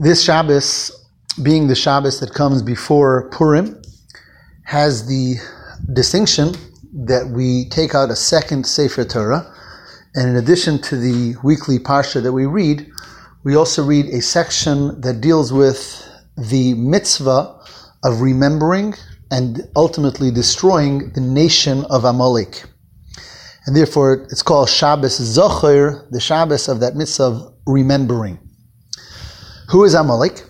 This Shabbos, being the Shabbos that comes before Purim, has the distinction that we take out a second Sefer Torah, and in addition to the weekly Parsha that we read, we also read a section that deals with the mitzvah of remembering and ultimately destroying the nation of Amalek. And therefore, it's called Shabbos Zachor, the Shabbos of that mitzvah of remembering. Who is Amalek?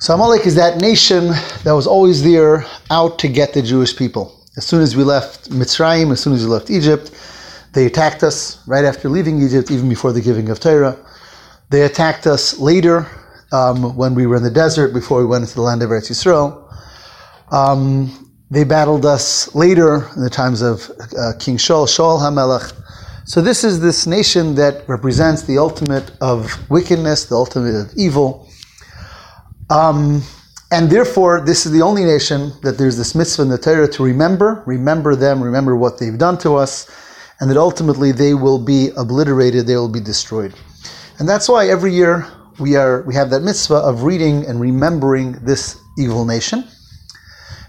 So Amalek is that nation that was always there out to get the Jewish people. As soon as we left Mitzrayim, as soon as we left Egypt, they attacked us right after leaving Egypt, even before the giving of Torah. They attacked us later um, when we were in the desert, before we went into the land of Eretz Yisrael. Um, they battled us later in the times of uh, King Shaul, Shaul HaMelech. So this is this nation that represents the ultimate of wickedness, the ultimate of evil. Um, and therefore, this is the only nation that there's this mitzvah in the Torah to remember, remember them, remember what they've done to us, and that ultimately they will be obliterated, they will be destroyed. And that's why every year we are we have that mitzvah of reading and remembering this evil nation.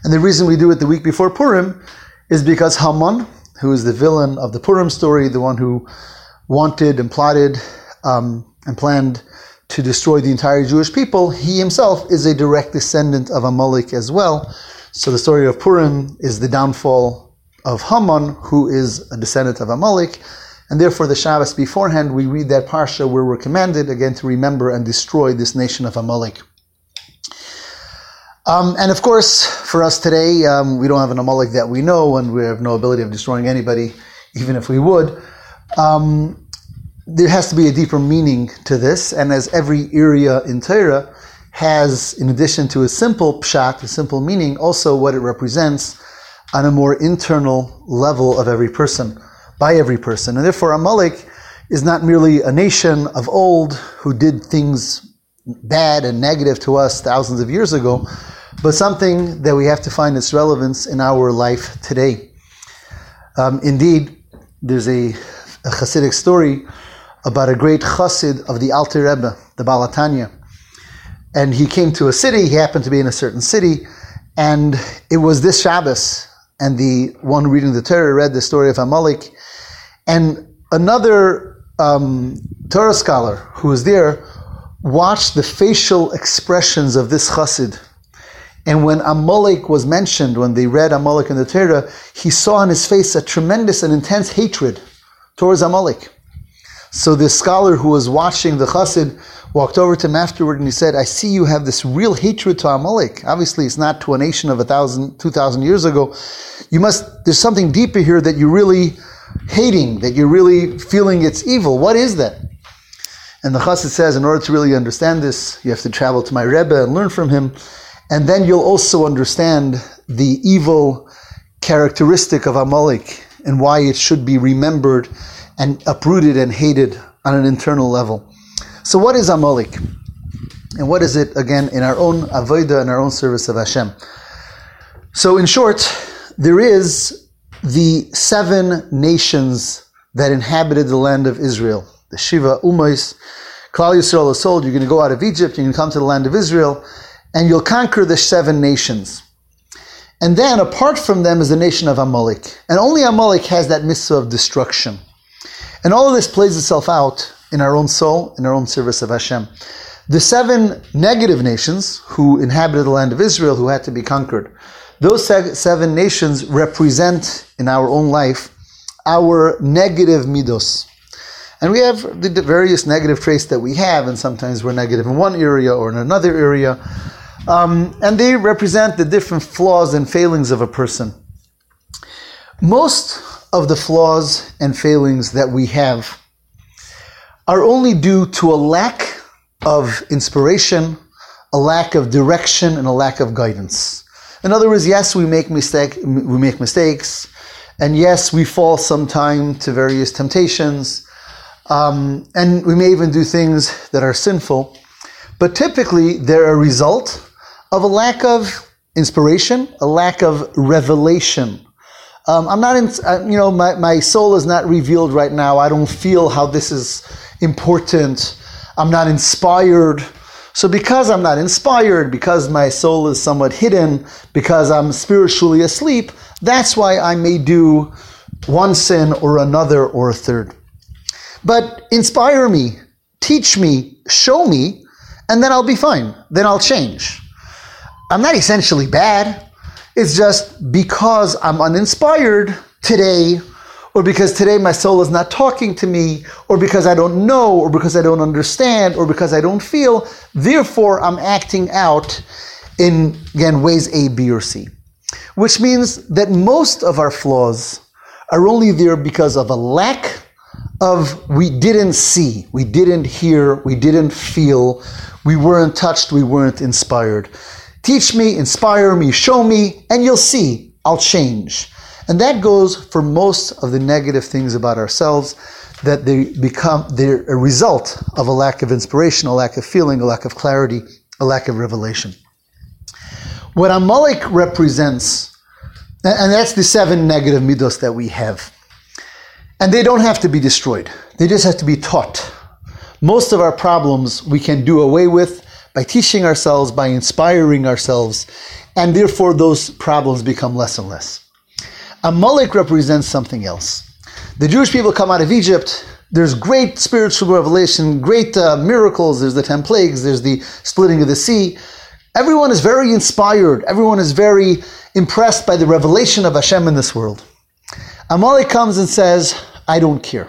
And the reason we do it the week before Purim is because Haman, who is the villain of the Purim story, the one who wanted and plotted um, and planned to destroy the entire Jewish people, he himself is a direct descendant of Amalek as well. So the story of Purim is the downfall of Haman, who is a descendant of Amalek. And therefore, the Shabbos beforehand, we read that parsha where we're commanded again to remember and destroy this nation of Amalek. Um, and of course, for us today, um, we don't have an Amalek that we know, and we have no ability of destroying anybody, even if we would. Um, there has to be a deeper meaning to this, and as every area in Torah has, in addition to a simple pshat, a simple meaning, also what it represents on a more internal level of every person, by every person. And therefore, Amalek is not merely a nation of old who did things bad and negative to us thousands of years ago, but something that we have to find its relevance in our life today. Um, indeed, there's a, a Hasidic story about a great Chassid of the Alter Rebbe, the Baal HaTanya. And he came to a city, he happened to be in a certain city, and it was this Shabbos, and the one reading the Torah read the story of Amalek, and another um, Torah scholar who was there watched the facial expressions of this Chassid and when Amalek was mentioned, when they read Amalek in the Torah, he saw on his face a tremendous and intense hatred towards Amalek. So the scholar who was watching the chassid walked over to him afterward and he said, I see you have this real hatred to Amalek. Obviously, it's not to a nation of a thousand, two thousand years ago. You must, there's something deeper here that you're really hating, that you're really feeling it's evil. What is that? And the chassid says, in order to really understand this, you have to travel to my Rebbe and learn from him. And then you'll also understand the evil characteristic of Amalek and why it should be remembered and uprooted and hated on an internal level. So, what is Amalek? And what is it, again, in our own avodah and our own service of Hashem? So, in short, there is the seven nations that inhabited the land of Israel. The Shiva Umais, Klal Yisrael is told, you're going to go out of Egypt, you're going to come to the land of Israel, and you'll conquer the seven nations. And then, apart from them, is the nation of Amalek. And only Amalek has that mitzvah of destruction. And all of this plays itself out in our own soul, in our own service of Hashem. The seven negative nations who inhabited the land of Israel, who had to be conquered, those seven nations represent in our own life our negative midos. And we have the various negative traits that we have, and sometimes we're negative in one area or in another area. Um, and they represent the different flaws and failings of a person. Most of the flaws and failings that we have are only due to a lack of inspiration, a lack of direction, and a lack of guidance. In other words, yes, we make mistake, we make mistakes, and yes, we fall sometime to various temptations, um, and we may even do things that are sinful. But typically, they're a result of a lack of inspiration, a lack of revelation. Um, I'm not in, uh, you know, my, my soul is not revealed right now. I don't feel how this is important. I'm not inspired. So because I'm not inspired, because my soul is somewhat hidden, because I'm spiritually asleep, that's why I may do one sin or another or a third. But inspire me, teach me, show me, and then I'll be fine. Then I'll change. I'm not essentially bad. It's just because I'm uninspired today, or because today my soul is not talking to me, or because I don't know, or because I don't understand, or because I don't feel, therefore I'm acting out in, again, ways A, B, or C. Which means that most of our flaws are only there because of a lack of we didn't see, we didn't hear, we didn't feel, we weren't touched, we weren't inspired. Teach me, inspire me, show me, and you'll see I'll change. And that goes for most of the negative things about ourselves that they become they're a result of a lack of inspiration, a lack of feeling, a lack of clarity, a lack of revelation. What Amalek represents, and that's the seven negative midos that we have. And they don't have to be destroyed. They just have to be taught. Most of our problems we can do away with by teaching ourselves, by inspiring ourselves, and therefore those problems become less and less. Amalek represents something else. The Jewish people come out of Egypt. There's great spiritual revelation, great uh, miracles. There's the 10 plagues, there's the splitting of the sea. Everyone is very inspired. Everyone is very impressed by the revelation of Hashem in this world. Amalek comes and says, I don't care.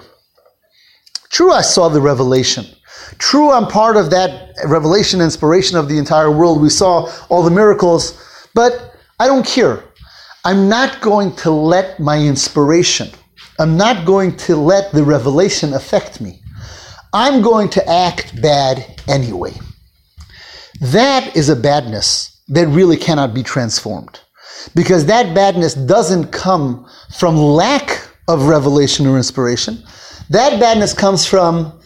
True, I saw the revelation. True, I'm part of that revelation, inspiration of the entire world. We saw all the miracles, but I don't care. I'm not going to let my inspiration, I'm not going to let the revelation affect me. I'm going to act bad anyway. That is a badness that really cannot be transformed. Because that badness doesn't come from lack of revelation or inspiration. That badness comes from,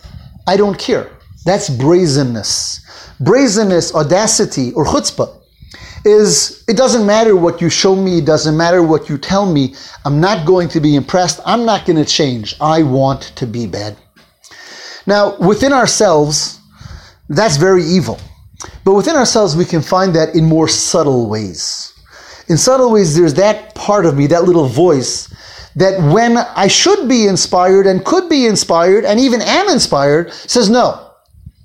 I don't care. That's brazenness. Brazenness, audacity, or chutzpah is it doesn't matter what you show me, it doesn't matter what you tell me. I'm not going to be impressed. I'm not going to change. I want to be bad. Now, within ourselves, that's very evil. But within ourselves, we can find that in more subtle ways in subtle ways, there's that part of me, that little voice, that when I should be inspired and could be inspired and even am inspired, says, no,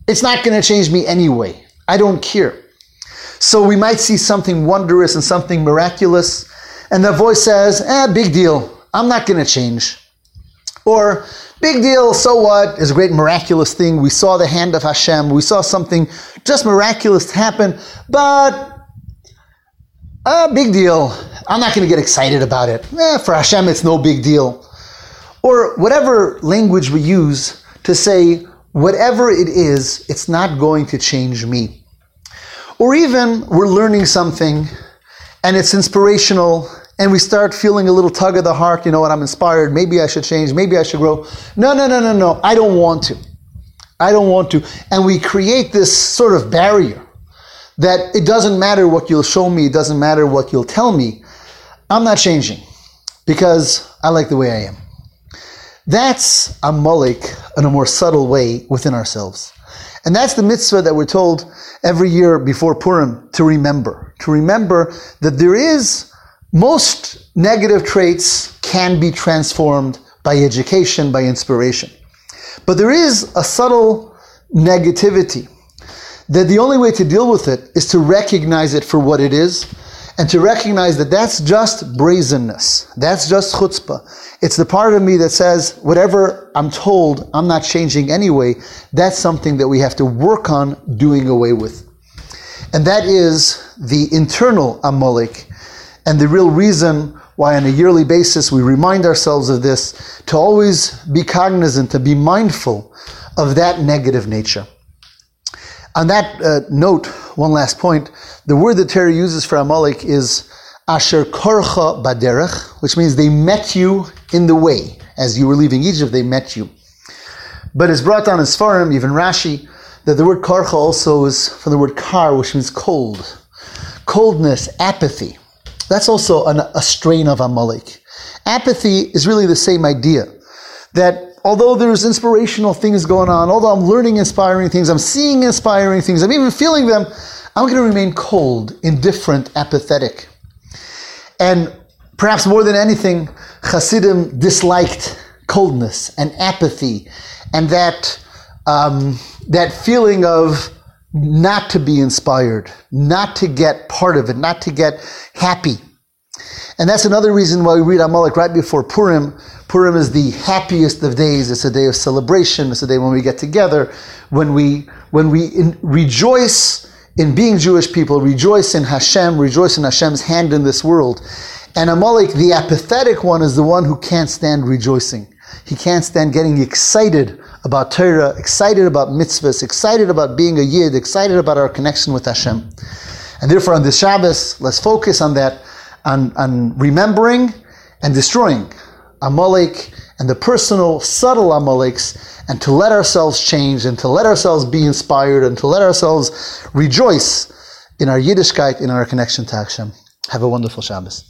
it's not going to change me anyway. I don't care. So we might see something wondrous and something miraculous, and the voice says, eh, big deal. I'm not going to change. Or, big deal, so what? Is a great miraculous thing. We saw the hand of Hashem. We saw something just miraculous happen, but uh, big deal. I'm not going to get excited about it. Eh, for Hashem, it's no big deal. Or whatever language we use to say, whatever it is, it's not going to change me. Or even we're learning something and it's inspirational and we start feeling a little tug of the heart, you know what, I'm inspired, maybe I should change, maybe I should grow. No, no, no, no, no, I don't want to. I don't want to. And we create this sort of barrier that it doesn't matter what you'll show me, it doesn't matter what you'll tell me. I'm not changing because I like the way I am. That's a Amalek in a more subtle way within ourselves. And that's the mitzvah that we're told every year before Purim to remember. To remember that there is most negative traits can be transformed by education, by inspiration. But there is a subtle negativity that the only way to deal with it is to recognize it for what it is and to recognize that that's just brazenness. That's just chutzpah. It's the part of me that says, whatever I'm told, I'm not changing anyway. That's something that we have to work on doing away with. And that is the internal Amalek. And the real reason why on a yearly basis we remind ourselves of this, to always be cognizant, to be mindful of that negative nature. On that uh, note, one last point, the word that Torah uses for Amalek is Asher Korcha Baderech, which means they met you in the way. As you were leaving Egypt, they met you. But it's brought down in Sfarim, even Rashi, that the word Korcha also is from the word Kar, which means cold. Coldness, apathy. That's also an, a strain of Amalek. Apathy is really the same idea. That although there's inspirational things going on, although I'm learning inspiring things, I'm seeing inspiring things, I'm even feeling them, I'm going to remain cold, indifferent, apathetic. And perhaps more than anything, Hasidim disliked coldness and apathy and that, um, that feeling of not to be inspired, not to get part of it, not to get happy. And that's another reason why we read Amalek right before Purim. Purim is the happiest of days. It's a day of celebration. It's a day when we get together, when we when we in, rejoice in being Jewish people, rejoice in Hashem, rejoice in Hashem's hand in this world. And Amalek, the apathetic one, is the one who can't stand rejoicing. He can't stand getting excited about Torah, excited about mitzvahs, excited about being a Yid, excited about our connection with Hashem. And therefore, on this Shabbos, let's focus on that, on, on remembering and destroying Amalek and the personal, subtle Amaleks, and to let ourselves change, and to let ourselves be inspired, and to let ourselves rejoice in our Yiddishkeit, in our connection to Hashem. Have a wonderful Shabbos.